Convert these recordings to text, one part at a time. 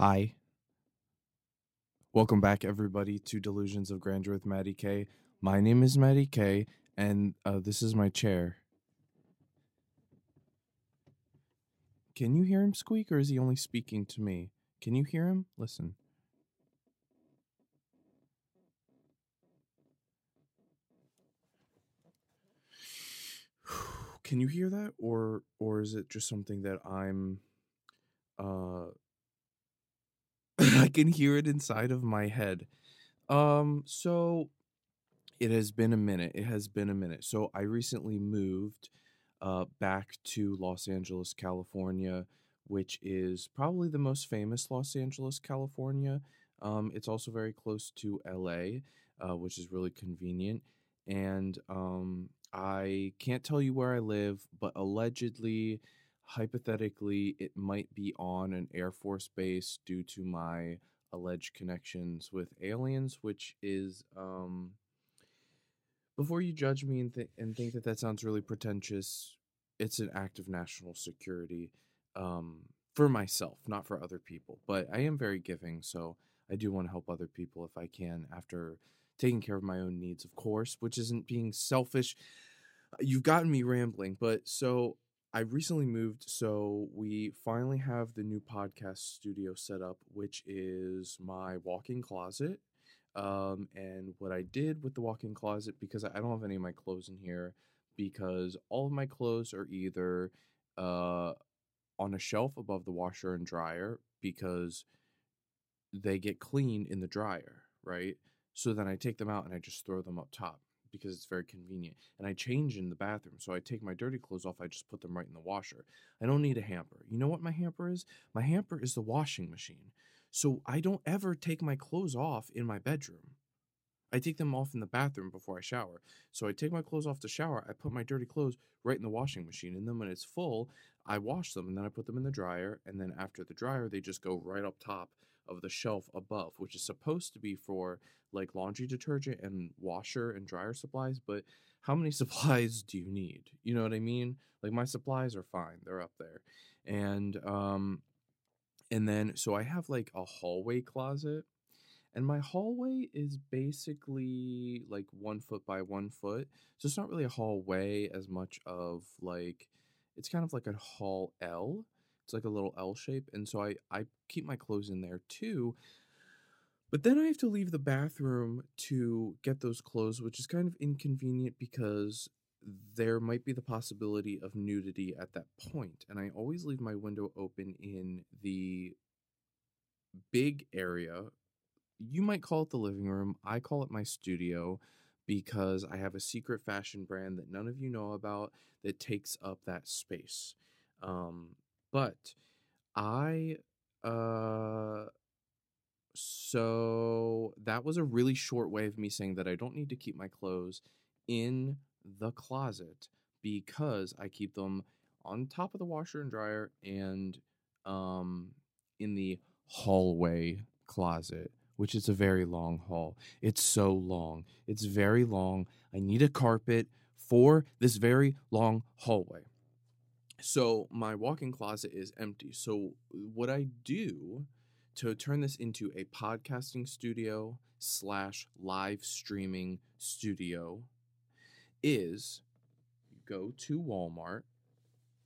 Hi. Welcome back, everybody, to Delusions of Grandeur with Matty K. My name is Matty K, and uh, this is my chair. Can you hear him squeak, or is he only speaking to me? Can you hear him? Listen. Can you hear that, or or is it just something that I'm uh can hear it inside of my head. Um, so it has been a minute. It has been a minute. So I recently moved uh back to Los Angeles, California, which is probably the most famous Los Angeles, California. Um, it's also very close to LA, uh, which is really convenient. And um, I can't tell you where I live, but allegedly, hypothetically, it might be on an Air Force base due to my alleged connections with aliens, which is um, before you judge me and, th- and think that that sounds really pretentious, it's an act of national security um, for myself, not for other people. But I am very giving, so I do want to help other people if I can after taking care of my own needs, of course, which isn't being selfish. You've gotten me rambling, but so I recently moved, so we finally have the new podcast studio set up, which is my walk-in closet. Um, and what I did with the walk-in closet, because I don't have any of my clothes in here, because all of my clothes are either uh on a shelf above the washer and dryer because they get clean in the dryer, right? So then I take them out and I just throw them up top because it's very convenient. And I change in the bathroom. So I take my dirty clothes off, I just put them right in the washer. I don't need a hamper. You know what my hamper is? My hamper is the washing machine. So I don't ever take my clothes off in my bedroom. I take them off in the bathroom before I shower. So I take my clothes off the shower, I put my dirty clothes right in the washing machine, and then when it's full, I wash them and then I put them in the dryer, and then after the dryer, they just go right up top of the shelf above, which is supposed to be for like laundry detergent and washer and dryer supplies, but how many supplies do you need? You know what I mean? Like my supplies are fine. They're up there. And um and then so I have like a hallway closet and my hallway is basically like one foot by one foot. So it's not really a hallway as much of like it's kind of like a hall L. It's like a little L shape. And so I, I keep my clothes in there too. But then I have to leave the bathroom to get those clothes, which is kind of inconvenient because there might be the possibility of nudity at that point. And I always leave my window open in the big area. You might call it the living room. I call it my studio because I have a secret fashion brand that none of you know about that takes up that space. Um, but I uh so that was a really short way of me saying that I don't need to keep my clothes in the closet because I keep them on top of the washer and dryer and um in the hallway closet, which is a very long hall. It's so long. It's very long. I need a carpet for this very long hallway. So my walk-in closet is empty. So what I do to turn this into a podcasting studio slash live streaming studio is you go to Walmart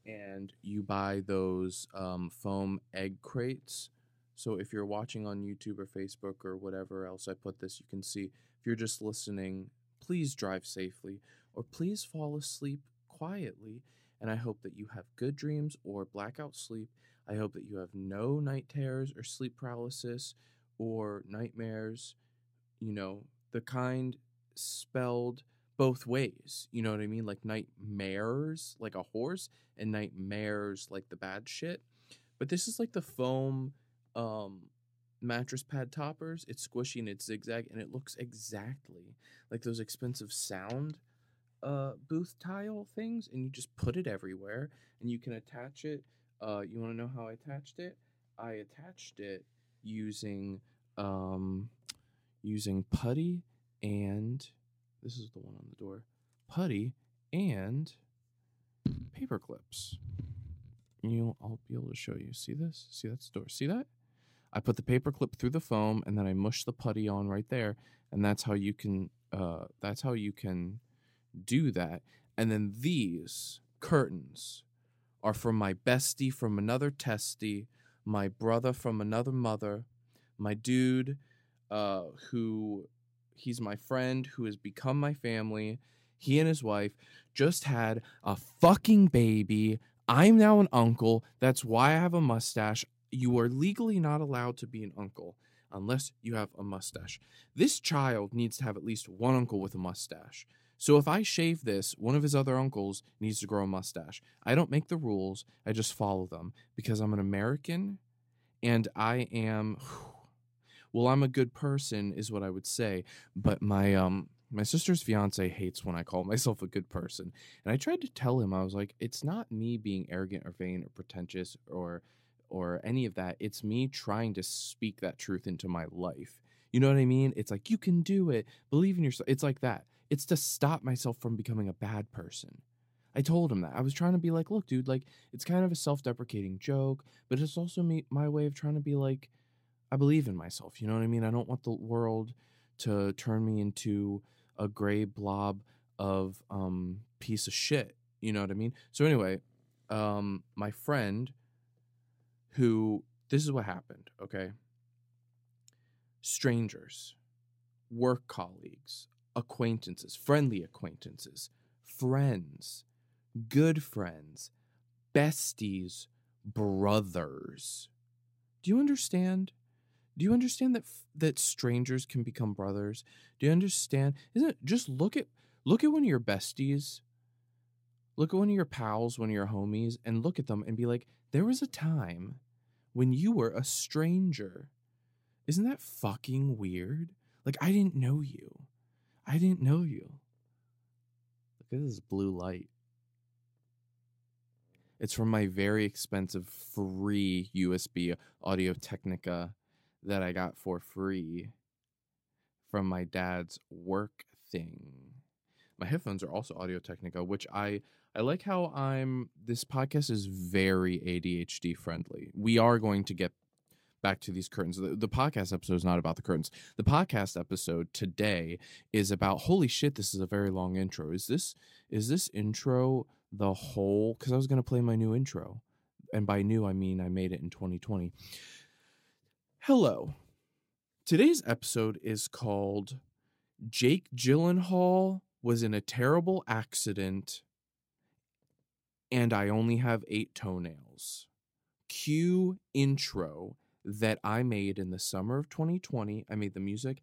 and you buy those um, foam egg crates. So if you're watching on YouTube or Facebook or whatever else I put this, you can see. If you're just listening, please drive safely or please fall asleep quietly. And I hope that you have good dreams or blackout sleep. I hope that you have no night terrors or sleep paralysis or nightmares, you know, the kind spelled both ways. You know what I mean? Like nightmares, like a horse, and nightmares, like the bad shit. But this is like the foam um mattress pad toppers. It's squishy and it's zigzag, and it looks exactly like those expensive sound uh booth tile things, and you just put it everywhere, and you can attach it. Uh, you want to know how I attached it? I attached it using um using putty and this is the one on the door. Putty and paper clips. You know, I'll be able to show you. See this? See that's the door. See that? I put the paper clip through the foam and then I mush the putty on right there, and that's how you can uh that's how you can do that. And then these curtains are from my bestie from another testy, my brother from another mother, my dude uh who he's my friend who has become my family. He and his wife just had a fucking baby. I'm now an uncle. That's why I have a mustache. You are legally not allowed to be an uncle unless you have a mustache. This child needs to have at least one uncle with a mustache. So if I shave this, one of his other uncles needs to grow a mustache. I don't make the rules, I just follow them because I'm an American and I am well, I'm a good person is what I would say, but my um my sister's fiance hates when I call myself a good person. And I tried to tell him I was like it's not me being arrogant or vain or pretentious or or any of that. It's me trying to speak that truth into my life. You know what I mean? It's like you can do it. Believe in yourself. It's like that. It's to stop myself from becoming a bad person. I told him that. I was trying to be like, look, dude, like it's kind of a self-deprecating joke, but it's also me my way of trying to be like I believe in myself. You know what I mean? I don't want the world to turn me into a gray blob of um piece of shit. You know what I mean? So anyway, um my friend who this is what happened, okay? Strangers, work colleagues, acquaintances, friendly acquaintances, friends, good friends, besties, brothers. Do you understand? Do you understand that that strangers can become brothers? Do you understand? Isn't it just look at look at one of your besties, look at one of your pals, one of your homies, and look at them and be like, there was a time when you were a stranger. Isn't that fucking weird? Like I didn't know you. I didn't know you. Look at this blue light. It's from my very expensive free USB Audio Technica that I got for free from my dad's work thing. My headphones are also Audio Technica, which I I like how I'm this podcast is very ADHD friendly. We are going to get back to these curtains. The, the podcast episode is not about the curtains. The podcast episode today is about holy shit, this is a very long intro. Is this is this intro the whole cuz I was going to play my new intro. And by new I mean I made it in 2020. Hello. Today's episode is called Jake Gyllenhaal was in a terrible accident and I only have eight toenails. Cue intro that I made in the summer of 2020. I made the music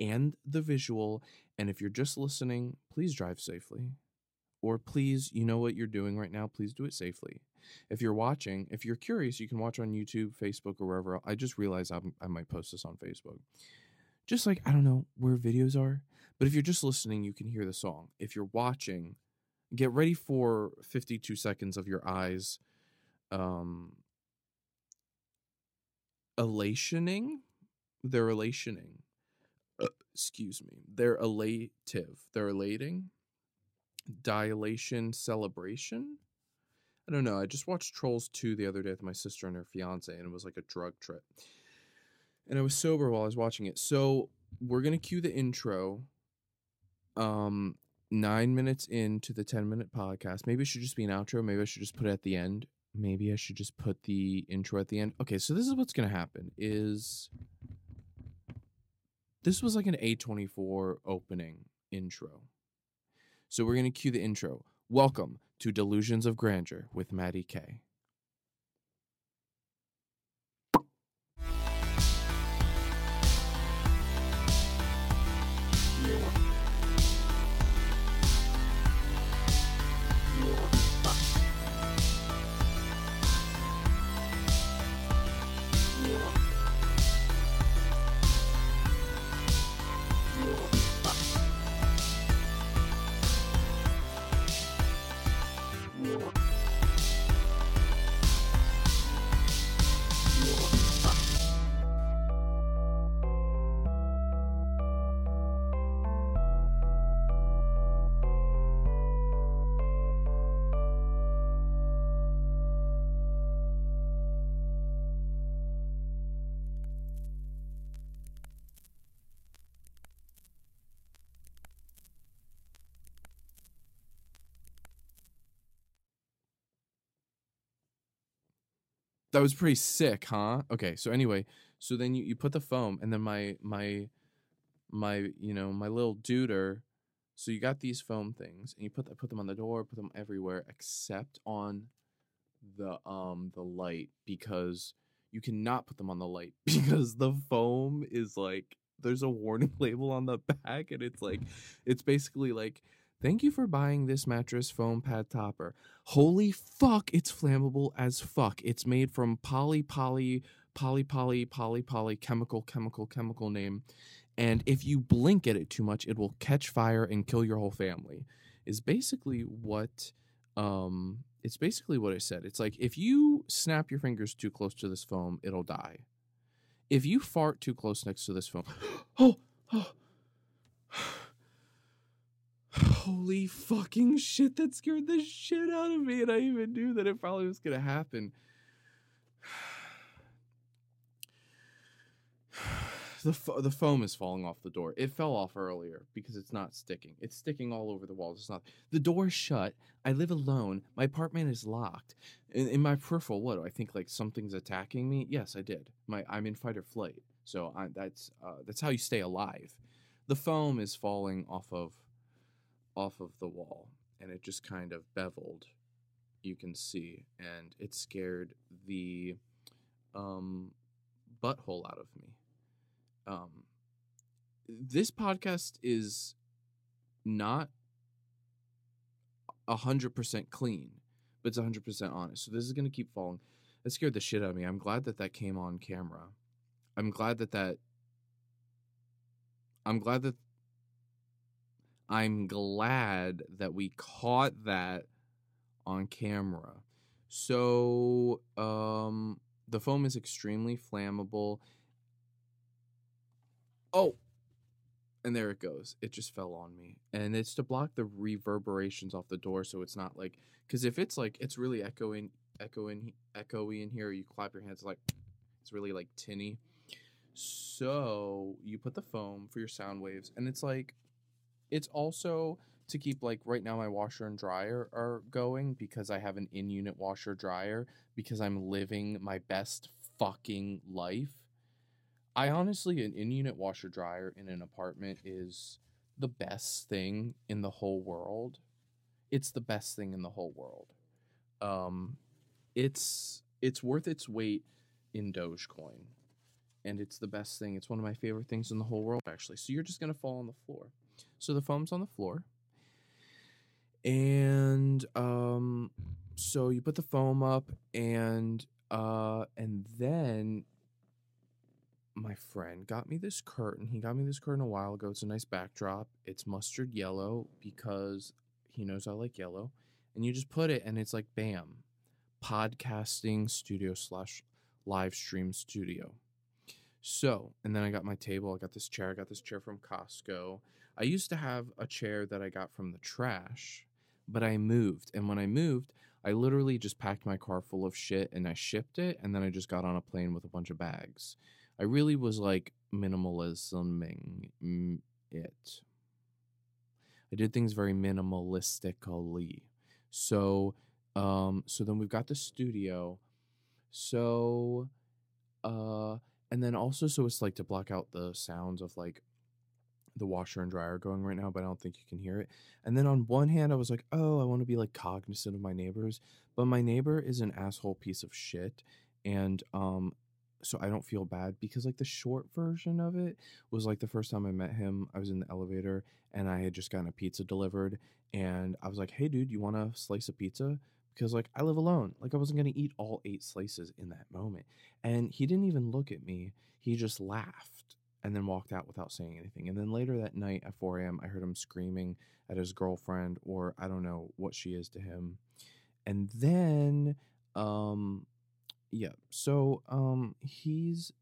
and the visual. And if you're just listening, please drive safely. Or please, you know what you're doing right now, please do it safely. If you're watching, if you're curious, you can watch on YouTube, Facebook, or wherever. I just realized I'm, I might post this on Facebook. Just like, I don't know where videos are. But if you're just listening, you can hear the song. If you're watching, get ready for 52 seconds of your eyes um elationing they're elationing uh, excuse me they're elative they're elating dilation celebration. I don't know i just watched trolls 2 the other day with my sister and her fiance and it was like a drug trip. And i was sober while i was watching it. So we're gonna cue the intro um nine minutes into the 10 minute podcast. Maybe it should just be an outro maybe i should just put it at the end maybe I should just put the intro at the end. Okay, so this is what's gonna happen is this was like an A24 opening intro. So we're gonna cue the intro. Welcome to Delusions of Grandeur with Matty K. That was pretty sick, huh? Okay, so anyway, so then you, you put the foam and then my my my you know my little duder so you got these foam things and you put put them on the door put them everywhere except on the um the light because you cannot put them on the light because the foam is like there's a warning label on the back and it's like it's basically like thank you for buying this mattress foam pad topper holy fuck it's flammable as fuck it's made from poly poly poly poly poly poly chemical chemical chemical name and if you blink at it too much it will catch fire and kill your whole family is basically what um it's basically what I said. It's like if you snap your fingers too close to this foam, it'll die. If you fart too close next to this foam, oh, oh. Holy fucking shit, that scared the shit out of me. And I even knew that it probably was going to happen. the fo- the foam is falling off the door. It fell off earlier because it's not sticking. It's sticking all over the walls. It's not. The door's shut. I live alone. My apartment is locked. In, in my peripheral, what do I think? Like something's attacking me? Yes, I did. My I'm in fight or flight. So I, that's uh, that's how you stay alive. The foam is falling off of off of the wall, and it just kind of beveled. You can see, and it scared the um, butthole out of me um this podcast is not a hundred percent clean, but it's a hundred percent honest. So this is gonna keep falling. That scared the shit out of me. I'm glad that that came on camera. I'm glad that that. I'm glad that. I'm glad that we caught that on camera. So, um, the foam is extremely flammable Oh, and there it goes. It just fell on me. And it's to block the reverberations off the door so it's not like cuz if it's like it's really echoing echoing echoey in here you clap your hands like it's really like tinny. So, you put the foam for your sound waves and it's like it's also to keep like right now my washer and dryer are going because I have an in-unit washer dryer because I'm living my best fucking life I honestly, an in unit washer dryer in an apartment is the best thing in the whole world. It's the best thing in the whole world. Um, it's it's worth its weight in Dogecoin, and it's the best thing. It's one of my favorite things in the whole world, actually. So you're just gonna fall on the floor. So the foam's on the floor, and um, so you put the foam up, and uh, and then my friend got me this curtain. He got me this curtain a while ago. It's a nice backdrop. It's mustard yellow because he knows I like yellow. And you just put it and it's like bam. Podcasting studio slash live stream studio. So, and then I got my table. I got this chair. I got this chair from Costco. I used to have a chair that I got from the trash, but I moved. And when I moved, I literally just packed my car full of shit and I shipped it. And then I just got on a plane with a bunch of bags. I really was like minimalisming it. I did things very minimalistically. So, um, so then we've got the studio. So, uh, and then also, so it's like to block out the sounds of like the washer and dryer going right now, but I don't think you can hear it. And then on one hand, I was like, oh, I want to be like cognizant of my neighbors, but my neighbor is an asshole piece of shit. And um, so I don't feel bad because like the short version of it was like the first time I met him, I was in the elevator and I had just gotten a pizza delivered and I was like, "Hey dude, you want a slice of pizza?" Because like I live alone. Like I wasn't going to eat all 8 slices in that moment. And he didn't even look at me. He just laughed and then walked out without saying anything. And then later that night at 4 a.m., I heard him screaming at his girlfriend or I don't know what she is to him. And then um yeah. So um he's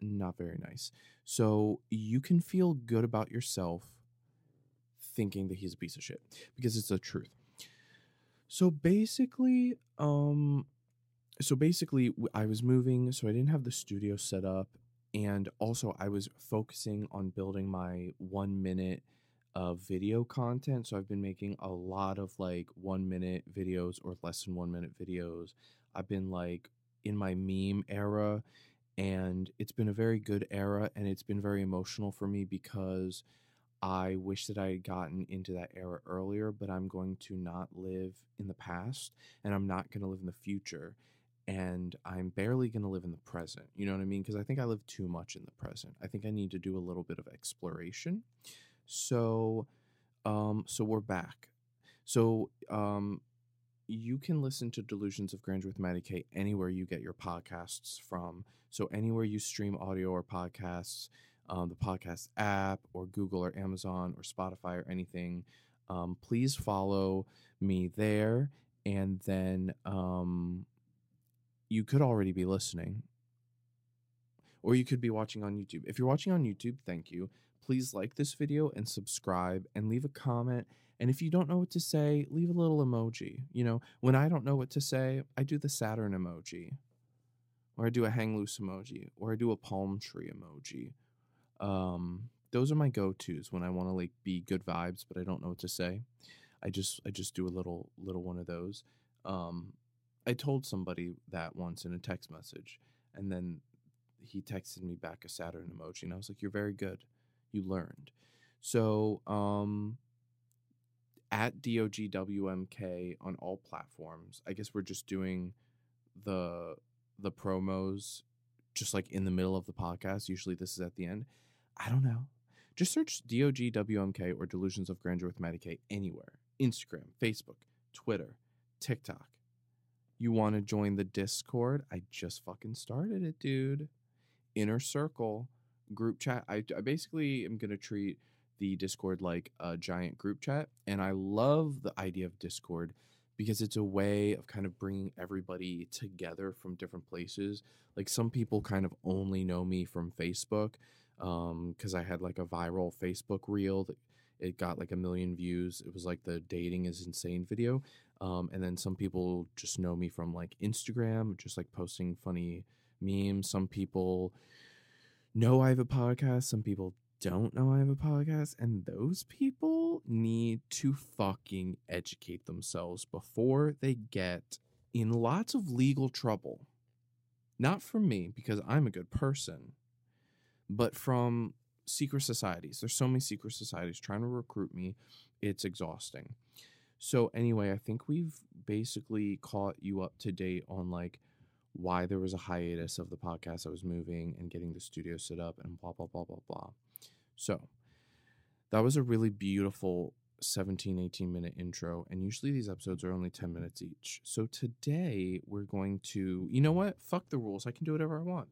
not very nice. So you can feel good about yourself thinking that he's a piece of shit because it's the truth. So basically um so basically I was moving so I didn't have the studio set up and also I was focusing on building my 1 minute of video content. So I've been making a lot of like 1 minute videos or less than 1 minute videos. I've been like in my meme era and it's been a very good era and it's been very emotional for me because I wish that I had gotten into that era earlier, but I'm going to not live in the past and I'm not going to live in the future and I'm barely going to live in the present. You know what I mean? Because I think I live too much in the present. I think I need to do a little bit of exploration. So, um, so we're back. So, um, you can listen to Delusions of Grandeur with Matty K anywhere you get your podcasts from. So anywhere you stream audio or podcasts, um, the podcast app or Google or Amazon or Spotify or anything, um, please follow me there. And then um, you could already be listening, or you could be watching on YouTube. If you're watching on YouTube, thank you. Please like this video and subscribe and leave a comment. And if you don't know what to say, leave a little emoji. You know, when I don't know what to say, I do the Saturn emoji, or I do a hang loose emoji, or I do a palm tree emoji. Um, those are my go-tos when I want to like be good vibes, but I don't know what to say. I just I just do a little little one of those. Um, I told somebody that once in a text message, and then he texted me back a Saturn emoji, and I was like, "You're very good. You learned." So, um, at DOGWMK on all platforms. I guess we're just doing the the promos just like in the middle of the podcast. Usually this is at the end. I don't know. Just search DOGWMK or Delusions of Grandeur with K anywhere. Instagram, Facebook, Twitter, TikTok. You want to join the Discord? I just fucking started it, dude. Inner Circle group chat. I, I basically am going to treat the Discord like a giant group chat. And I love the idea of Discord because it's a way of kind of bringing everybody together from different places. Like some people kind of only know me from Facebook because um, I had like a viral Facebook reel that it got like a million views. It was like the dating is insane video. Um, and then some people just know me from like Instagram, just like posting funny memes. Some people know I have a podcast. Some people don't know I have a podcast, and those people need to fucking educate themselves before they get in lots of legal trouble. Not from me, because I'm a good person, but from secret societies. There's so many secret societies trying to recruit me. It's exhausting. So, anyway, I think we've basically caught you up to date on like why there was a hiatus of the podcast. I was moving and getting the studio set up and blah, blah, blah, blah, blah. So that was a really beautiful 17, 18 minute intro. And usually these episodes are only 10 minutes each. So today we're going to, you know what? Fuck the rules. I can do whatever I want.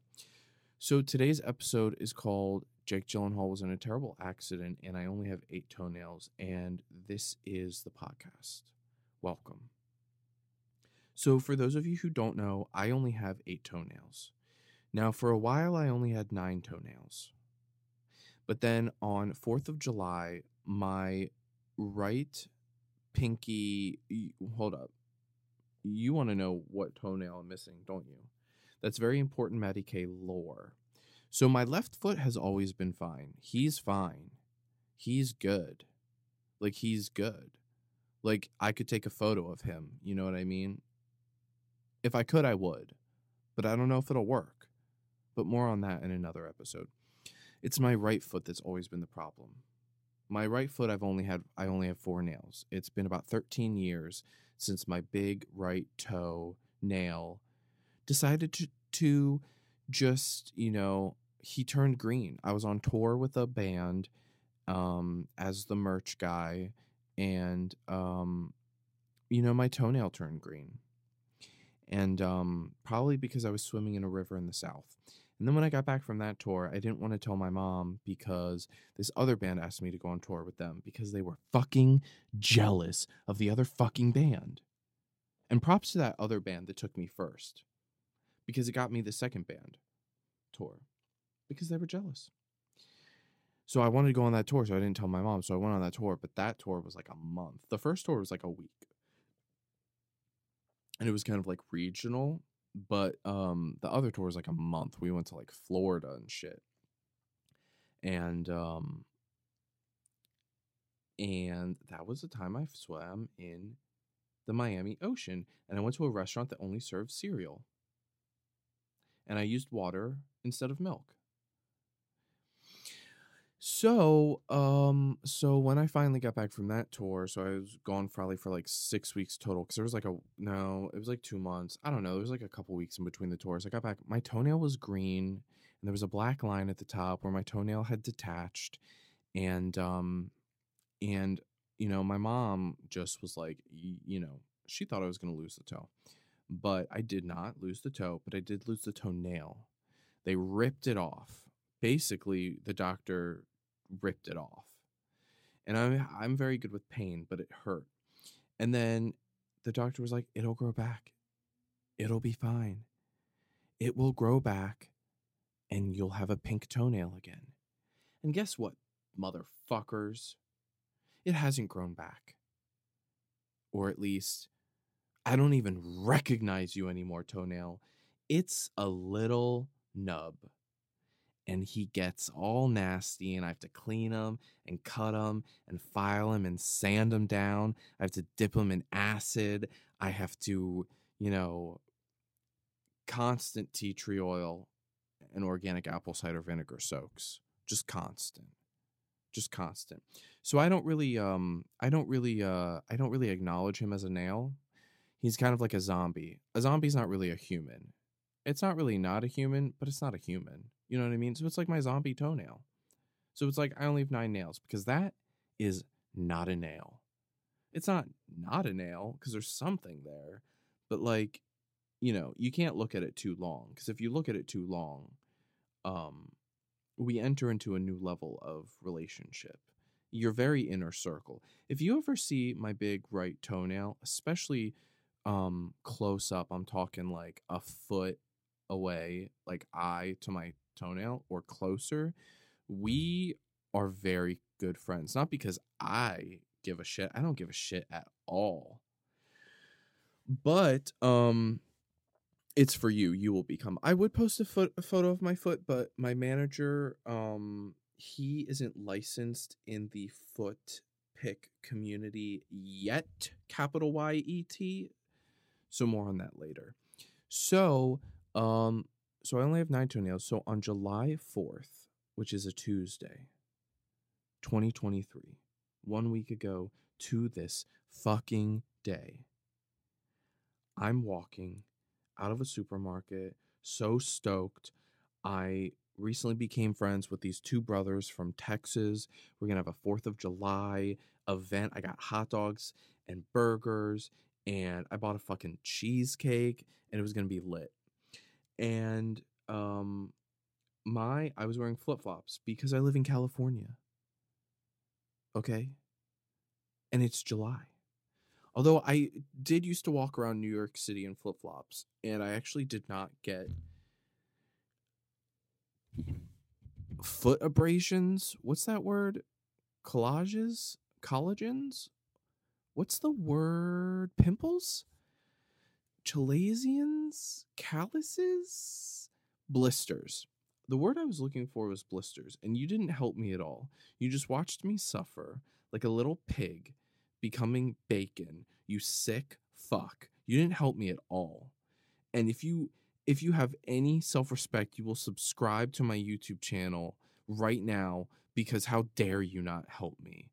So today's episode is called Jake Gyllenhaal was in a terrible accident and I only have eight toenails. And this is the podcast. Welcome. So, for those of you who don't know, I only have eight toenails. Now, for a while, I only had nine toenails. But then on 4th of July, my right pinky, hold up. You want to know what toenail I'm missing, don't you? That's very important Matty K lore. So my left foot has always been fine. He's fine. He's good. Like he's good. Like I could take a photo of him, you know what I mean? If I could, I would. But I don't know if it'll work. But more on that in another episode. It's my right foot that's always been the problem. My right foot I've only had I only have four nails. It's been about 13 years since my big right toe nail decided to to just, you know, he turned green. I was on tour with a band um as the merch guy and um you know my toenail turned green. And um probably because I was swimming in a river in the south. And then when I got back from that tour, I didn't want to tell my mom because this other band asked me to go on tour with them because they were fucking jealous of the other fucking band. And props to that other band that took me first because it got me the second band tour because they were jealous. So I wanted to go on that tour, so I didn't tell my mom. So I went on that tour, but that tour was like a month. The first tour was like a week. And it was kind of like regional but um the other tour was like a month we went to like florida and shit and um and that was the time i swam in the miami ocean and i went to a restaurant that only served cereal and I used water instead of milk. So, um, so when I finally got back from that tour, so I was gone probably for like six weeks total because there was like a no, it was like two months. I don't know. There was like a couple weeks in between the tours. I got back. My toenail was green, and there was a black line at the top where my toenail had detached, and um, and you know, my mom just was like, you know, she thought I was gonna lose the toe, but I did not lose the toe, but I did lose the toenail. They ripped it off. Basically, the doctor ripped it off. And I'm I'm very good with pain, but it hurt. And then the doctor was like, "It'll grow back. It'll be fine. It will grow back and you'll have a pink toenail again." And guess what, motherfuckers? It hasn't grown back. Or at least I don't even recognize you anymore, toenail. It's a little nub and he gets all nasty and I have to clean him and cut him and file him and sand him down. I have to dip him in acid. I have to, you know, constant tea tree oil and organic apple cider vinegar soaks. Just constant. Just constant. So I don't really um I don't really uh I don't really acknowledge him as a nail. He's kind of like a zombie. A zombie's not really a human. It's not really not a human, but it's not a human. You know what I mean? So it's like my zombie toenail. So it's like I only have nine nails because that is not a nail. It's not not a nail because there's something there, but like, you know, you can't look at it too long because if you look at it too long, um, we enter into a new level of relationship. Your very inner circle. If you ever see my big right toenail, especially um close up, I'm talking like a foot away, like eye to my toenail or closer, we are very good friends. Not because I give a shit. I don't give a shit at all. But um it's for you. You will become. I would post a foot a photo of my foot, but my manager um he isn't licensed in the foot pick community yet, capital Y E T. So more on that later. So, um so I only have nine toenails. So on July 4th, which is a Tuesday, 2023, one week ago to this fucking day, I'm walking out of a supermarket, so stoked. I recently became friends with these two brothers from Texas. We're going to have a 4th of July event. I got hot dogs and burgers, and I bought a fucking cheesecake, and it was going to be lit and um my I was wearing flip-flops because I live in California. Okay? And it's July. Although I did used to walk around New York City in flip-flops and I actually did not get foot abrasions. What's that word? Collages? Collagens? What's the word? Pimples? Chalazions, calluses, blisters. The word I was looking for was blisters, and you didn't help me at all. You just watched me suffer like a little pig becoming bacon. You sick fuck. You didn't help me at all. And if you if you have any self-respect, you will subscribe to my YouTube channel right now because how dare you not help me?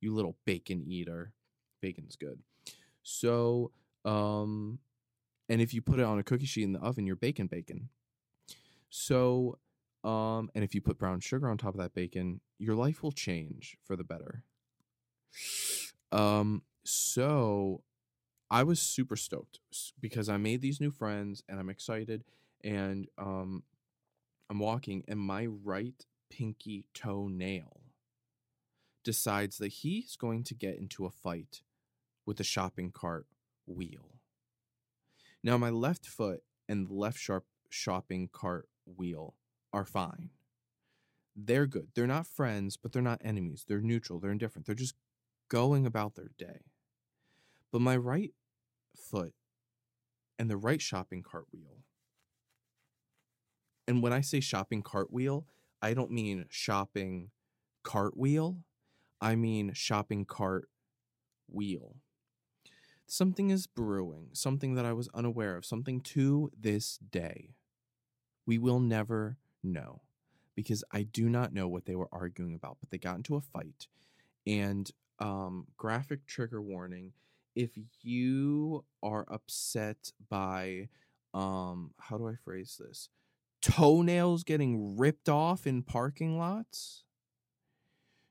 You little bacon eater. Bacon's good. So, um and if you put it on a cookie sheet in the oven, you're baking bacon. So, um, and if you put brown sugar on top of that bacon, your life will change for the better. Um, so I was super stoked because I made these new friends and I'm excited and um I'm walking and my right pinky toenail decides that he's going to get into a fight with the shopping cart wheel. Now, my left foot and the left sharp shopping cart wheel are fine. They're good. They're not friends, but they're not enemies. They're neutral. They're indifferent. They're just going about their day. But my right foot and the right shopping cart wheel. And when I say shopping cart wheel, I don't mean shopping cartwheel. I mean shopping cart wheel. Something is brewing, something that I was unaware of, something to this day. We will never know because I do not know what they were arguing about, but they got into a fight. And um, graphic trigger warning if you are upset by, um, how do I phrase this? Toenails getting ripped off in parking lots,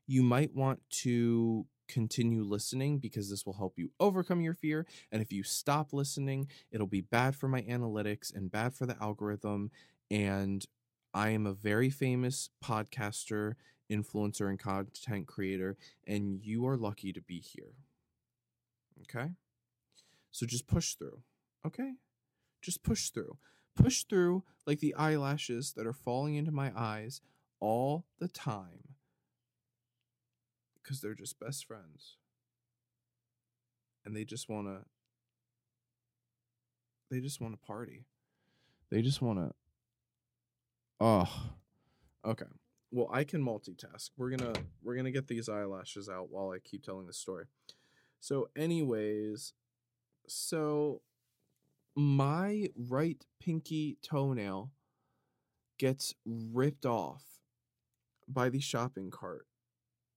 you might want to continue listening because this will help you overcome your fear. And if you stop listening, it'll be bad for my analytics and bad for the algorithm. And I am a very famous podcaster, influencer, and content creator, and you are lucky to be here. Okay? So just push through. Okay? Just push through. Push through like the eyelashes that are falling into my eyes all the time because they're just best friends. And they just want to they just want to party. They just want to Oh. Okay. Well, I can multitask. We're to we're to get these eyelashes out while I keep telling the story. So anyways, so my right pinky toenail gets ripped off by the shopping cart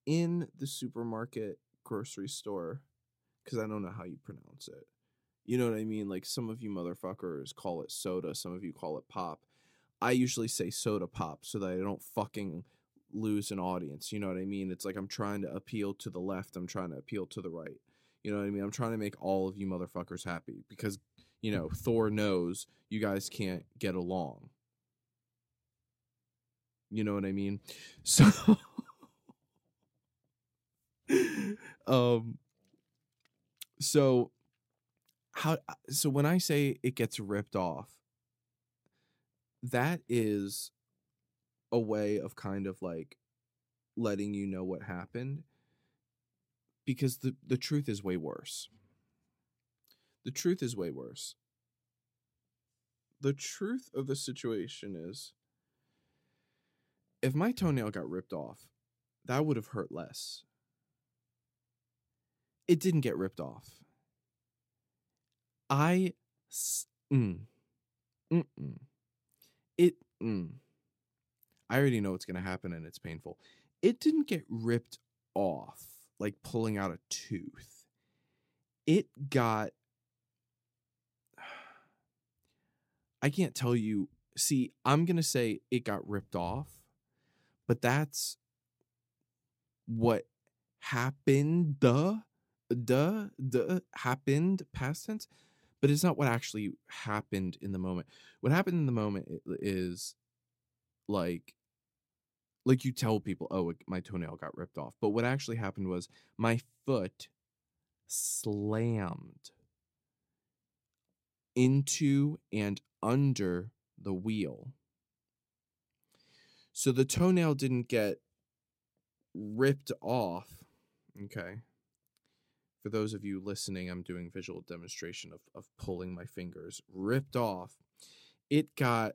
in the supermarket grocery store because I don't know how you pronounce it. You know what I mean? Like some of you motherfuckers call it soda, some of you call it pop. I usually say soda pop so that I don't fucking lose an audience. You know what I mean? It's like I'm trying to appeal to the left, I'm trying to appeal to the right. You know what I mean? I'm trying to make all of you motherfuckers happy because, you know, Thor knows you guys can't get along. You know what I mean? So um so how so when I say it gets ripped off that is a way of kind of like letting you know what happened because the the truth is way worse. The truth is way worse. The truth of the situation is if my toenail got ripped off, that would have hurt less. It didn't get ripped off. I mm, mm-mm. It. Mm. I already know what's going to happen and it's painful. It didn't get ripped off like pulling out a tooth. It got. I can't tell you. See, I'm going to say it got ripped off, but that's what happened. Duh. Duh. Duh. Happened. Past tense but it's not what actually happened in the moment. What happened in the moment is like like you tell people, "Oh, my toenail got ripped off." But what actually happened was my foot slammed into and under the wheel. So the toenail didn't get ripped off, okay? For those of you listening, I'm doing visual demonstration of, of pulling my fingers, ripped off. It got,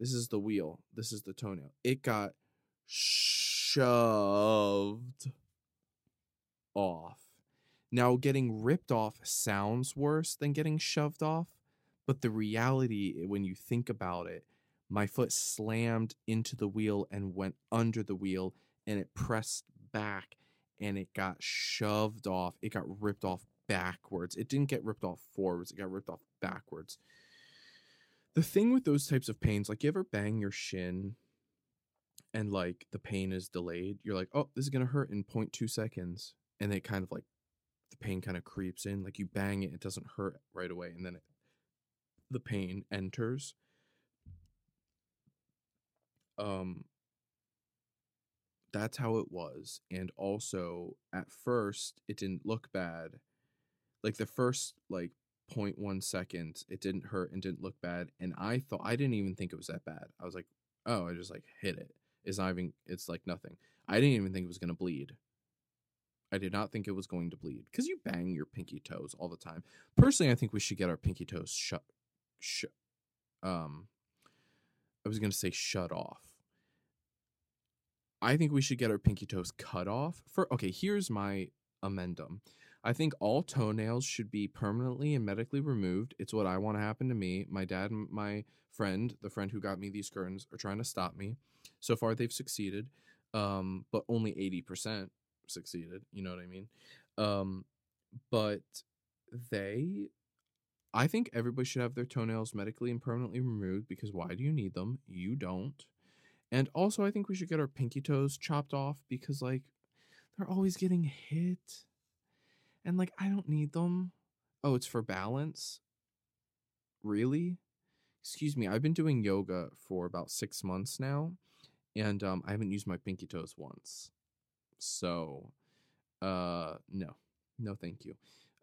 this is the wheel, this is the toenail. It got shoved off. Now, getting ripped off sounds worse than getting shoved off, but the reality, eh, when you think about it, my foot slammed into the wheel and went under the wheel and it pressed back and it got shoved off. It got ripped off backwards. It didn't get ripped off forwards, it got ripped off backwards. The thing with those types of pains, like you ever bang your shin and like the pain is delayed, you're like, oh, this is gonna hurt in 0.2 seconds. And it kind of like the pain kind of creeps in. Like you bang it, it doesn't hurt right away, and then it, the pain enters. Um, that's how it was and also at first it didn't look bad. Like the first like 0.1 seconds it didn't hurt and didn't look bad and i thought i didn't even think it was that bad. I was like oh i just like hit it. It's not even it's like nothing. I didn't even think it was going to bleed. I did not think it was going to bleed because you bang your pinky toes all the time. Personally i think we should get our pinky toes shut shut um i was going to say shut off I think we should get our pinky toes cut off. For okay, here's my amendum. I think all toenails should be permanently and medically removed. It's what I want to happen to me. My dad and my friend, the friend who got me these curtains, are trying to stop me. So far, they've succeeded, um, but only 80% succeeded. You know what I mean? Um, but they, I think everybody should have their toenails medically and permanently removed because why do you need them? You don't. And also, I think we should get our pinky toes chopped off because, like, they're always getting hit. And, like, I don't need them. Oh, it's for balance? Really? Excuse me. I've been doing yoga for about six months now, and um, I haven't used my pinky toes once. So, uh, no, no, thank you.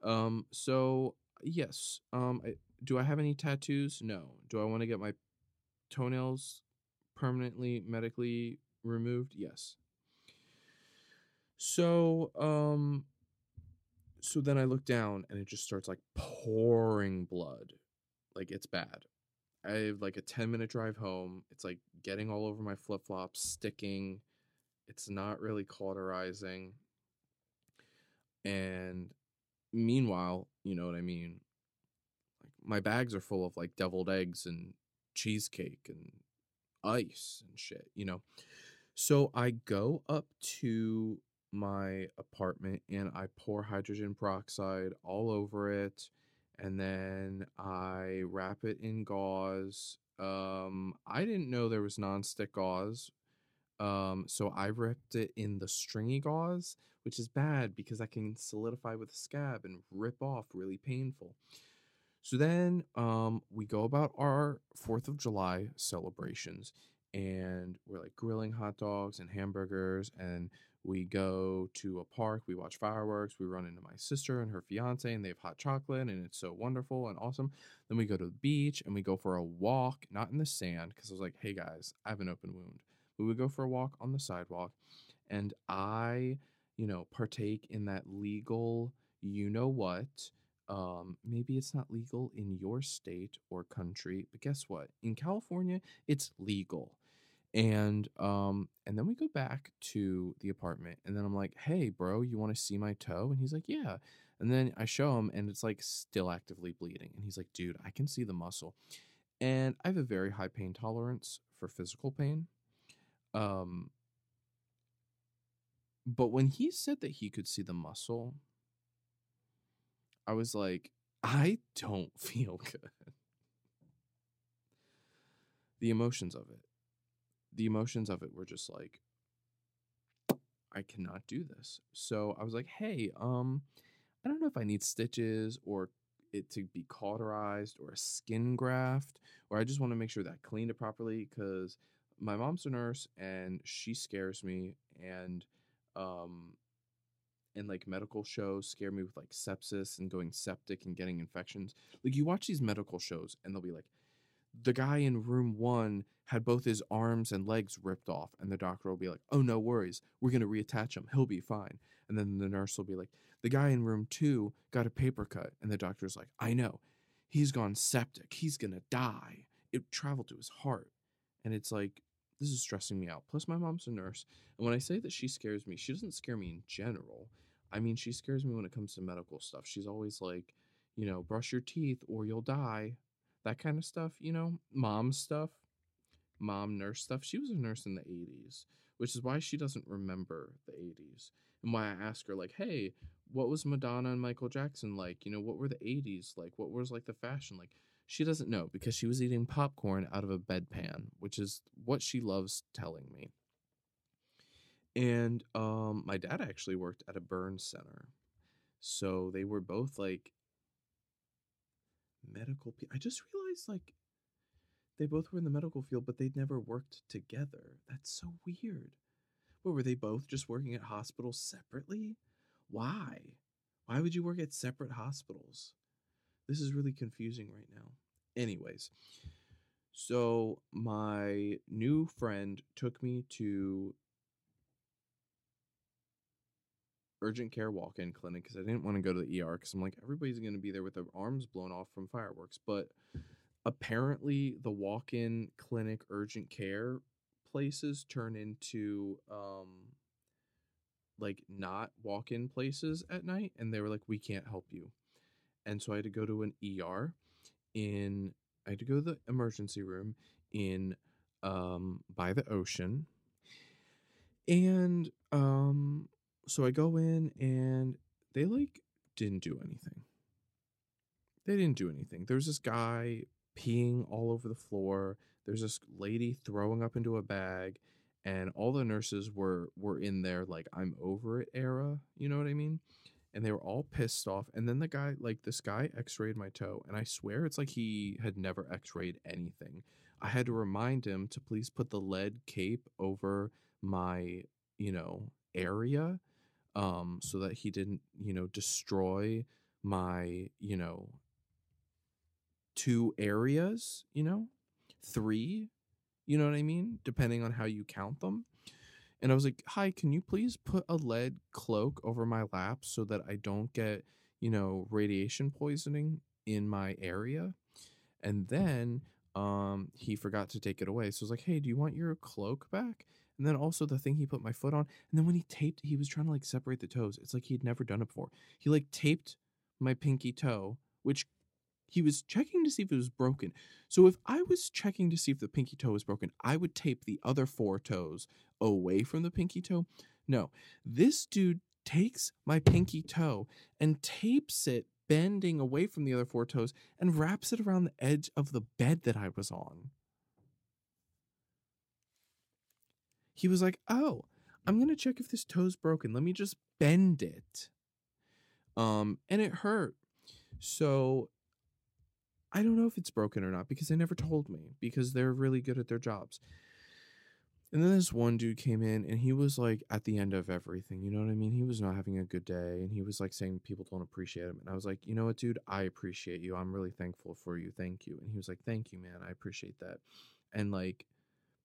Um, so yes. Um, I, do I have any tattoos? No. Do I want to get my toenails permanently medically removed? Yes. So, um, so then I look down and it just starts like pouring blood. Like it's bad. I have like a 10 minute drive home. It's like getting all over my flip flops, sticking. It's not really cauterizing. And meanwhile, you know what I mean? Like my bags are full of like deviled eggs and cheesecake and ice and shit, you know. So I go up to my apartment and I pour hydrogen peroxide all over it and then I wrap it in gauze. Um I didn't know there was nonstick gauze. Um so I wrapped it in the stringy gauze, which is bad because that can solidify with a scab and rip off really painful. So then um, we go about our 4th of July celebrations and we're like grilling hot dogs and hamburgers and we go to a park, we watch fireworks, we run into my sister and her fiance and they have hot chocolate and it's so wonderful and awesome. Then we go to the beach and we go for a walk, not in the sand because I was like, "Hey guys, I have an open wound." But we go for a walk on the sidewalk and I, you know, partake in that legal you know what um, maybe it's not legal in your state or country, but guess what? In California, it's legal. And um, and then we go back to the apartment, and then I'm like, "Hey, bro, you want to see my toe?" And he's like, "Yeah." And then I show him, and it's like still actively bleeding. And he's like, "Dude, I can see the muscle." And I have a very high pain tolerance for physical pain. Um, but when he said that he could see the muscle, I was like, I don't feel good. The emotions of it. The emotions of it were just like, I cannot do this. So I was like, hey, um, I don't know if I need stitches or it to be cauterized or a skin graft, or I just want to make sure that I cleaned it properly because my mom's a nurse and she scares me and um and like medical shows scare me with like sepsis and going septic and getting infections. Like you watch these medical shows and they'll be like, the guy in room one had both his arms and legs ripped off, and the doctor will be like, "Oh, no worries, we're gonna reattach him. He'll be fine." And then the nurse will be like, "The guy in room two got a paper cut," and the doctor's like, "I know, he's gone septic. He's gonna die. It traveled to his heart," and it's like. This is stressing me out. Plus, my mom's a nurse. And when I say that she scares me, she doesn't scare me in general. I mean, she scares me when it comes to medical stuff. She's always like, you know, brush your teeth or you'll die that kind of stuff, you know, mom stuff, mom nurse stuff. She was a nurse in the 80s, which is why she doesn't remember the 80s. And why I ask her, like, hey, what was Madonna and Michael Jackson like? You know, what were the 80s like? What was like the fashion like? She doesn't know because she was eating popcorn out of a bedpan, which is what she loves telling me. And um, my dad actually worked at a burn center. So they were both like medical people. I just realized like they both were in the medical field, but they'd never worked together. That's so weird. What were they both just working at hospitals separately? Why? Why would you work at separate hospitals? This is really confusing right now. Anyways, so my new friend took me to urgent care walk-in clinic because I didn't want to go to the ER because I'm like everybody's going to be there with their arms blown off from fireworks. But apparently, the walk-in clinic urgent care places turn into um, like not walk in places at night and they were like we can't help you and so i had to go to an er in i had to go to the emergency room in um by the ocean. And um so i go in and they like didn't do anything. They didn't do anything. There's this guy peeing all over the floor. There's this lady throwing up into a bag and all the nurses were were in there like I'm over it era, you know what I mean? And they were all pissed off. And then the guy, like this guy, x-rayed my toe, and I swear it's like he had never x-rayed anything. I had to remind him to please put the lead cape over my, you know, area, um, so that he didn't, you know, destroy my, you know, two areas, you know, three you know what I mean? Depending on how you count them. And I was like, "Hi, can you please put a lead cloak over my lap so that I don't get, you know, radiation poisoning in my area?" And then um he forgot to take it away. So I was like, "Hey, do you want your cloak back?" And then also the thing he put my foot on. And then when he taped, he was trying to like separate the toes. It's like he'd never done it before. He like taped my pinky toe, which he was checking to see if it was broken. So if I was checking to see if the pinky toe was broken, I would tape the other four toes away from the pinky toe. No, this dude takes my pinky toe and tapes it bending away from the other four toes and wraps it around the edge of the bed that I was on. He was like, "Oh, I'm going to check if this toe's broken. Let me just bend it." Um, and it hurt. So I don't know if it's broken or not because they never told me because they're really good at their jobs. And then this one dude came in and he was like at the end of everything. You know what I mean? He was not having a good day and he was like saying people don't appreciate him. And I was like, you know what, dude? I appreciate you. I'm really thankful for you. Thank you. And he was like, thank you, man. I appreciate that. And like,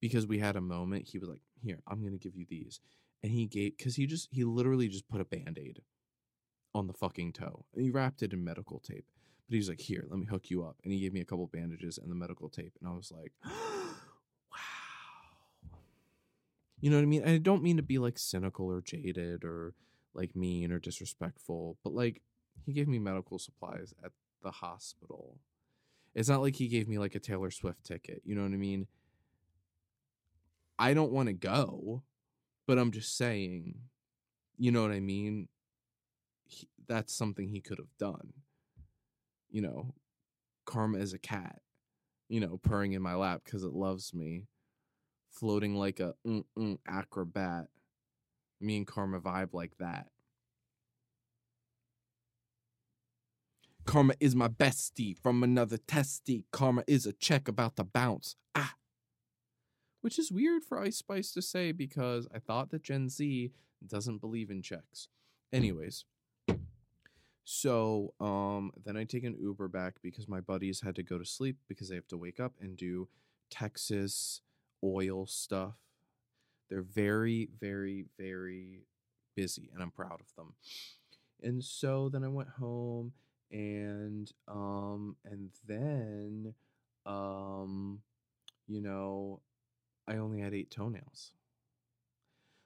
because we had a moment, he was like, here, I'm going to give you these. And he gave, because he just, he literally just put a band aid on the fucking toe and he wrapped it in medical tape. But he's like, here, let me hook you up. And he gave me a couple bandages and the medical tape. And I was like, wow. You know what I mean? I don't mean to be like cynical or jaded or like mean or disrespectful, but like he gave me medical supplies at the hospital. It's not like he gave me like a Taylor Swift ticket. You know what I mean? I don't want to go, but I'm just saying, you know what I mean? He, that's something he could have done you know, Karma is a cat, you know, purring in my lap because it loves me, floating like a mm, mm, acrobat. Me and Karma vibe like that. Karma is my bestie from another testy. Karma is a check about to bounce. Ah. Which is weird for Ice Spice to say because I thought that Gen Z doesn't believe in checks. Anyways, so um, then I take an Uber back because my buddies had to go to sleep because they have to wake up and do Texas oil stuff. They're very, very, very busy, and I'm proud of them. And so then I went home, and um, and then um, you know, I only had eight toenails.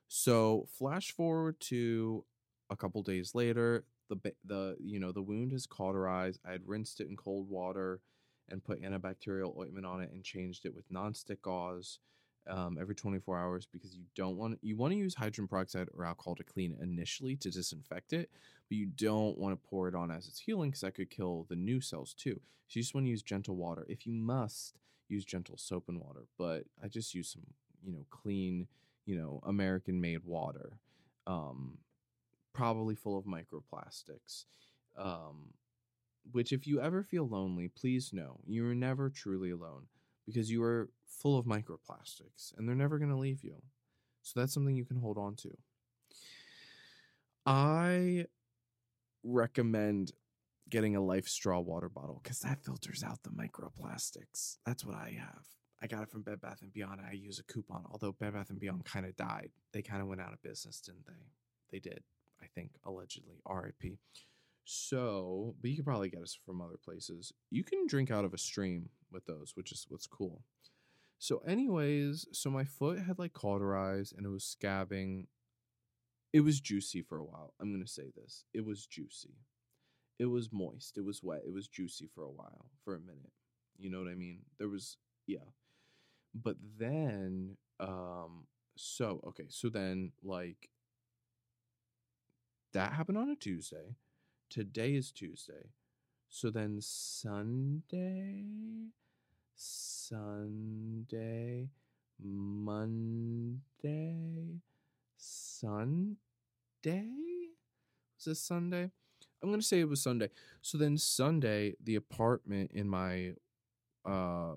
So flash forward to a couple days later, the the you know the wound is cauterized. I had rinsed it in cold water and put antibacterial ointment on it and changed it with nonstick gauze um, every 24 hours because you don't want you want to use hydrogen peroxide or alcohol to clean initially to disinfect it, but you don't want to pour it on as it's healing because that could kill the new cells too. So you just want to use gentle water. If you must, use gentle soap and water, but I just use some you know clean you know American made water. Um, probably full of microplastics. Um, which, if you ever feel lonely, please know you are never truly alone because you are full of microplastics and they're never going to leave you. So that's something you can hold on to. I recommend getting a Life Straw water bottle because that filters out the microplastics. That's what I have. I got it from Bed Bath and Beyond. I use a coupon, although Bed Bath and Beyond kind of died. They kind of went out of business, didn't they? They did. I think, allegedly. RIP. So, but you can probably get us from other places. You can drink out of a stream with those, which is what's cool. So, anyways, so my foot had like cauterized and it was scabbing it was juicy for a while. I'm going to say this. It was juicy. It was moist. It was wet. It was juicy for a while, for a minute. You know what I mean? There was yeah. But then um so okay, so then like that happened on a Tuesday. Today is Tuesday. So then Sunday, Sunday, Monday, Sunday? Was this Sunday? I'm going to say it was Sunday. So then Sunday, the apartment in my uh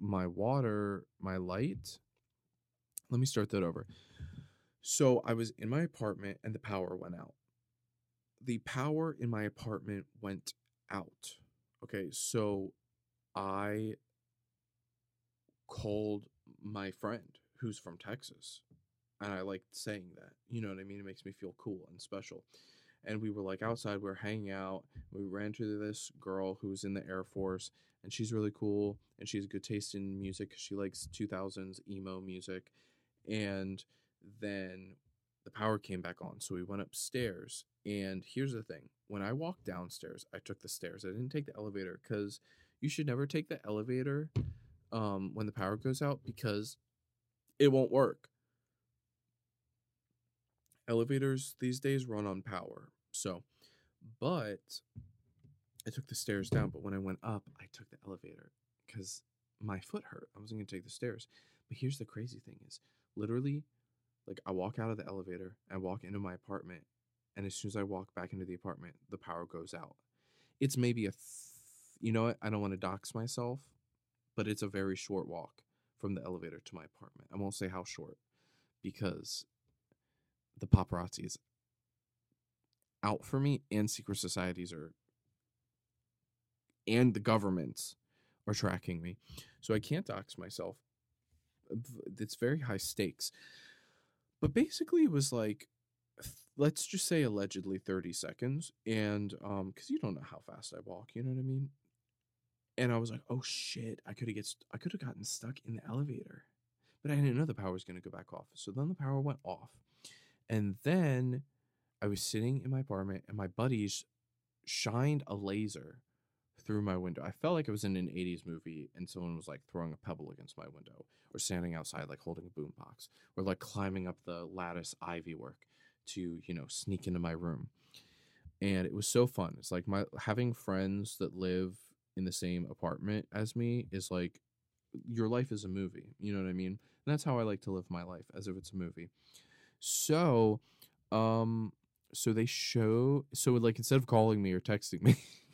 my water, my light. Let me start that over. So I was in my apartment and the power went out. The power in my apartment went out. Okay, so I called my friend who's from Texas. And I liked saying that. You know what I mean? It makes me feel cool and special. And we were like outside, we were hanging out. We ran into this girl who's in the Air Force, and she's really cool. And she has good taste in music. She likes 2000s emo music. And then the power came back on. So we went upstairs. And here's the thing when I walked downstairs, I took the stairs. I didn't take the elevator because you should never take the elevator um, when the power goes out because it won't work. Elevators these days run on power. So, but I took the stairs down. But when I went up, I took the elevator because my foot hurt. I wasn't going to take the stairs. But here's the crazy thing is literally, like, I walk out of the elevator, I walk into my apartment, and as soon as I walk back into the apartment, the power goes out. It's maybe a, th- you know what? I don't want to dox myself, but it's a very short walk from the elevator to my apartment. I won't say how short because the paparazzi is out for me and secret societies are and the governments are tracking me. So I can't dox myself. It's very high stakes. But basically it was like let's just say allegedly 30 seconds and um cuz you don't know how fast I walk, you know what I mean? And I was like, "Oh shit, I could have get I could have gotten stuck in the elevator." But I didn't know the power was going to go back off. So then the power went off. And then I was sitting in my apartment and my buddies shined a laser through my window. I felt like it was in an 80s movie and someone was like throwing a pebble against my window or standing outside like holding a boombox or like climbing up the lattice ivy work to, you know, sneak into my room. And it was so fun. It's like my having friends that live in the same apartment as me is like your life is a movie. You know what I mean? And that's how I like to live my life as if it's a movie. So, um, so they show so like instead of calling me or texting me,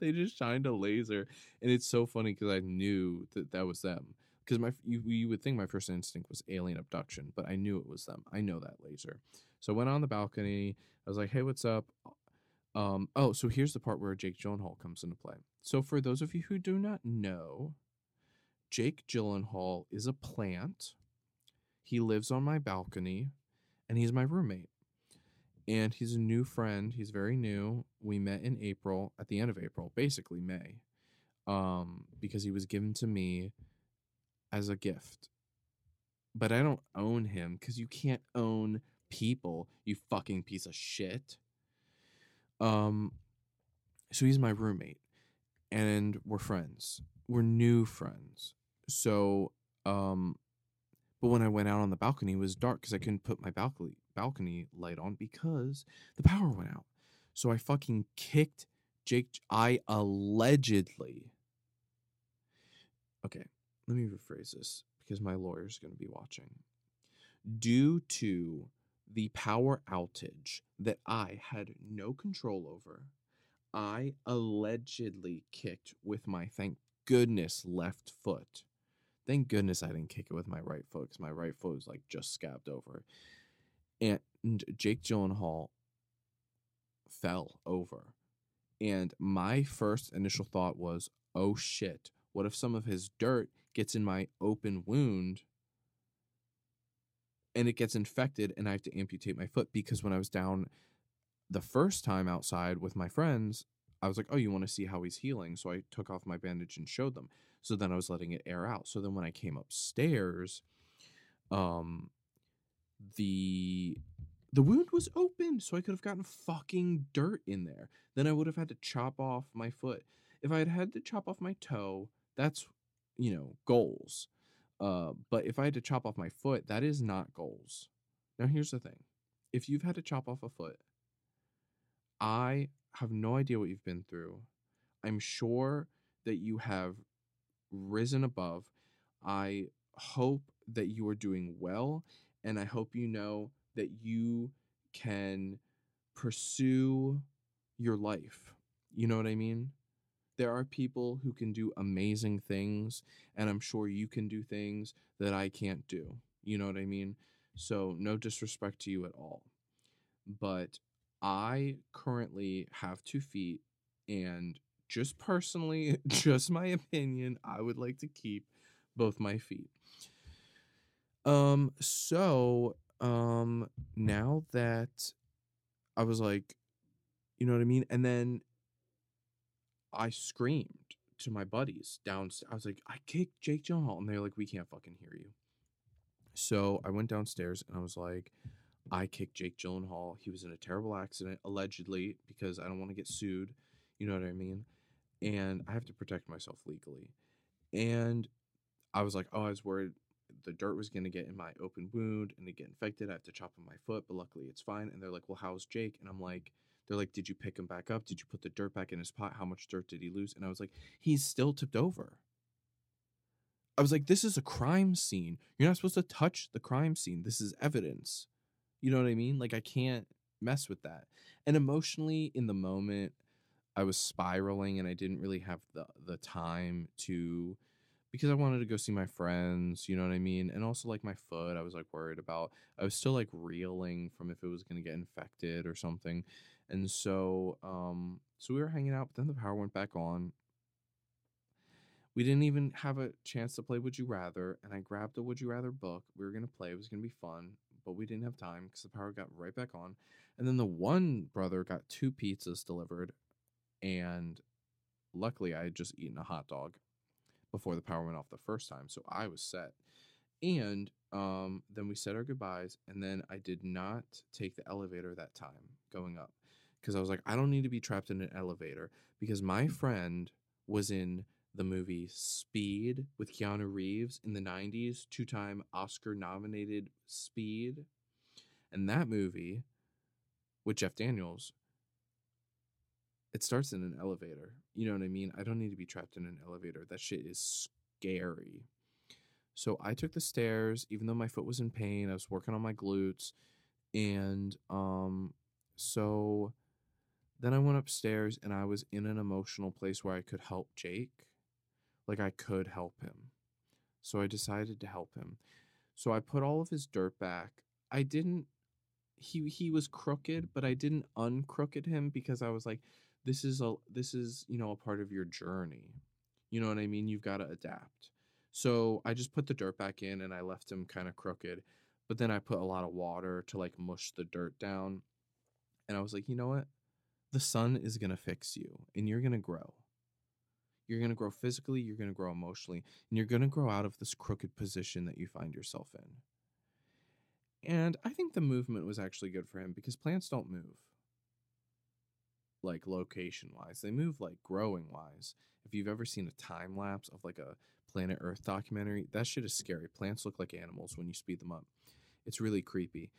they just shined a laser, and it's so funny because I knew that that was them. Because my you, you would think my first instinct was alien abduction, but I knew it was them. I know that laser. So I went on the balcony. I was like, "Hey, what's up?" Um, oh, so here's the part where Jake Gyllenhaal comes into play. So for those of you who do not know, Jake Gyllenhaal is a plant. He lives on my balcony and he's my roommate. And he's a new friend. He's very new. We met in April, at the end of April, basically May, um, because he was given to me as a gift. But I don't own him because you can't own people, you fucking piece of shit. Um, so he's my roommate, and we're friends. We're new friends. So, um, but when I went out on the balcony, it was dark because I couldn't put my balcony balcony light on because the power went out. So I fucking kicked Jake. I allegedly. Okay, let me rephrase this because my lawyer's going to be watching. Due to the power outage that I had no control over, I allegedly kicked with my thank goodness left foot Thank goodness I didn't kick it with my right foot because my right foot was like just scabbed over. And Jake Gyllenhaal fell over. And my first initial thought was, oh shit, what if some of his dirt gets in my open wound and it gets infected and I have to amputate my foot? Because when I was down the first time outside with my friends, I was like, oh, you want to see how he's healing? So I took off my bandage and showed them. So then I was letting it air out. So then when I came upstairs, um, the the wound was open, so I could have gotten fucking dirt in there. Then I would have had to chop off my foot. If I had had to chop off my toe, that's you know goals. Uh, but if I had to chop off my foot, that is not goals. Now here's the thing: if you've had to chop off a foot, I have no idea what you've been through. I'm sure that you have risen above. I hope that you are doing well, and I hope you know that you can pursue your life. You know what I mean? There are people who can do amazing things, and I'm sure you can do things that I can't do. You know what I mean? So, no disrespect to you at all. But I currently have two feet, and just personally, just my opinion, I would like to keep both my feet. Um, so um now that I was like, you know what I mean? And then I screamed to my buddies downstairs. I was like, I kicked Jake Gyllenhaal. And they're like, we can't fucking hear you. So I went downstairs and I was like, I kicked Jake Gyllenhaal. He was in a terrible accident, allegedly, because I don't want to get sued. You know what I mean? And I have to protect myself legally. And I was like, oh, I was worried the dirt was going to get in my open wound and it get infected. I have to chop on my foot, but luckily it's fine. And they're like, well, how's Jake? And I'm like, they're like, did you pick him back up? Did you put the dirt back in his pot? How much dirt did he lose? And I was like, he's still tipped over. I was like, this is a crime scene. You're not supposed to touch the crime scene. This is evidence. You know what I mean? Like, I can't mess with that. And emotionally, in the moment, I was spiraling and I didn't really have the, the time to because I wanted to go see my friends, you know what I mean? And also like my foot, I was like worried about. I was still like reeling from if it was going to get infected or something. And so um so we were hanging out, but then the power went back on. We didn't even have a chance to play Would You Rather, and I grabbed a Would You Rather book. We were going to play, it was going to be fun, but we didn't have time because the power got right back on. And then the one brother got two pizzas delivered, and luckily I had just eaten a hot dog before the power went off the first time. So I was set. And um, then we said our goodbyes. And then I did not take the elevator that time going up because I was like, I don't need to be trapped in an elevator because my friend was in the movie Speed with Keanu Reeves in the 90s, two time Oscar nominated Speed. And that movie with Jeff Daniels it starts in an elevator. You know what I mean? I don't need to be trapped in an elevator. That shit is scary. So I took the stairs, even though my foot was in pain. I was working on my glutes. And um, so then I went upstairs and I was in an emotional place where I could help Jake. Like I could help him. So I decided to help him. So I put all of his dirt back. I didn't he he was crooked, but I didn't uncrooked him because I was like, this is a this is you know a part of your journey you know what i mean? You've got to adapt. So i just put the dirt back in and i left him kind of crooked but then i put a lot of water to like mush the dirt down and i was like you know what? The sun is going to fix you and you're going to grow. You're going to grow physically you're going to grow emotionally and you're going to grow out of this crooked position that you find yourself in. And i think the movement was actually good for him because plants don't move like location wise. They move like growing wise. If you've ever seen a time lapse of like a Planet Earth documentary, that shit is scary. Plants look like animals when you speed them up. It's really creepy.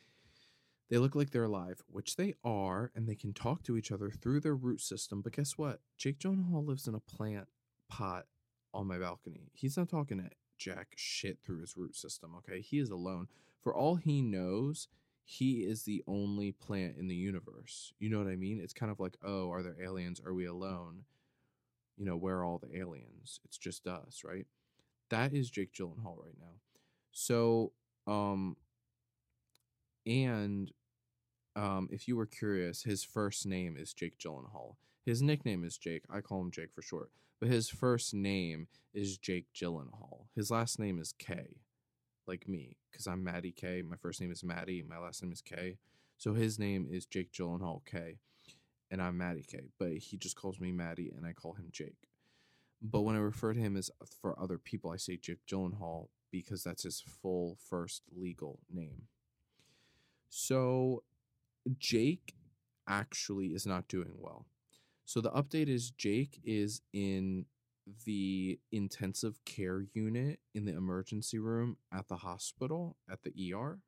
They look like they're alive, which they are, and they can talk to each other through their root system. But guess what? Jake Gyllenhaal lives in a plant pot on my balcony. He's not talking to jack shit through his root system, okay? He is alone. For all he knows, he is the only plant in the universe. You know what I mean? It's kind of like, oh, are there aliens? Are we alone? You know, where are all the aliens? It's just us, right? That is Jake Gyllenhaal right now. So, um, and um, if you were curious, his first name is Jake Gyllenhaal. His nickname is Jake. I call him Jake for short. But his first name is Jake Gyllenhaal. His last name is K like me, because I'm Matty K. My first name is Matty. My last name is K. So his name is Jake Gyllenhaal K. And I'm Matty K. But he just calls me Matty and I call him Jake. But when I refer to him as uh, for other people, I say Jake Gyllenhaal because that's his full first legal name. So Jake actually is not doing well. So the update is Jake is in the intensive care unit in the emergency room at the hospital at the ER.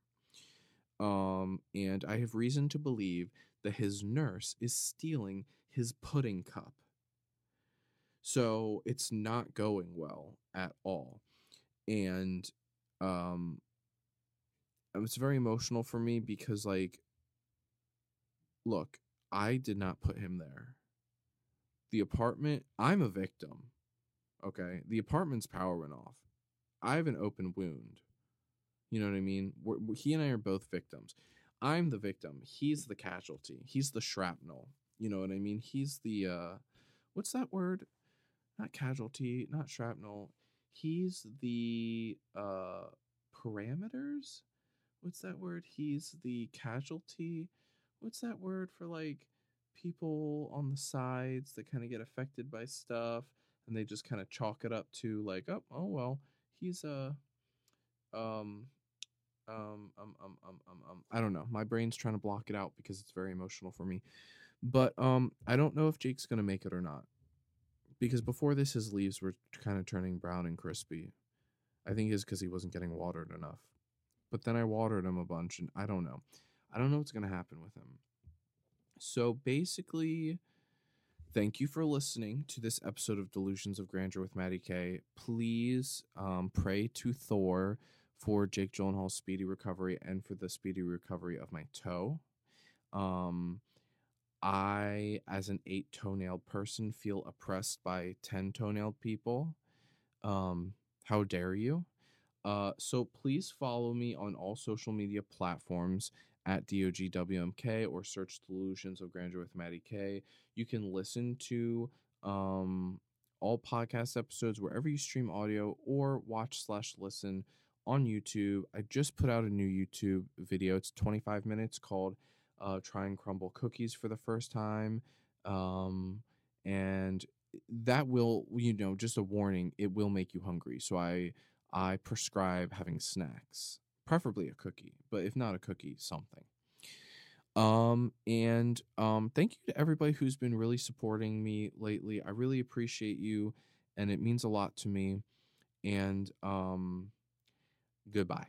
Um, and I have reason to believe that his nurse is stealing his pudding cup. So it's not going well at all. And um it's very emotional for me because like look, I did not put him there. The apartment, I'm a victim. Okay. The apartment's power went off. I have an open wound. You know what I mean? We're, he and I are both victims. I'm the victim. He's the casualty. He's the shrapnel. You know what I mean? He's the uh what's that word? Not casualty, not shrapnel. He's the uh parameters? What's that word? He's the casualty. What's that word for like people on the sides that kind of get affected by stuff and they just kind of chalk it up to like, oh, oh well, he's a um um, um, um, um, um, um, I don't know. My brain's trying to block it out because it's very emotional for me. But um, I don't know if Jake's gonna make it or not, because before this, his leaves were kind of turning brown and crispy. I think it's because he wasn't getting watered enough. But then I watered him a bunch, and I don't know. I don't know what's gonna happen with him. So basically, thank you for listening to this episode of Delusions of Grandeur with Matty K. Please um, pray to Thor for Jake Gyllenhaal's speedy recovery and for the speedy recovery of my toe. Um, I, as an eight toenailed person, feel oppressed by 10 toenailed people. Um, how dare you? Uh, so please follow me on all social media platforms at DOGWMK or search Delusions of Grandeur with Matty K. You can listen to um, all podcast episodes wherever you stream audio or watch slash listen on YouTube. I just put out a new YouTube video. It's 25 minutes called uh, Try and Crumbl Cookies for the first time. Um, and that will, you know, just a warning, it will make you hungry. So I I prescribe having snacks, preferably a cookie, but if not a cookie, something. Um, and um, thank you to everybody who's been really supporting me lately. I really appreciate you, and it means a lot to me. And um, Goodbye.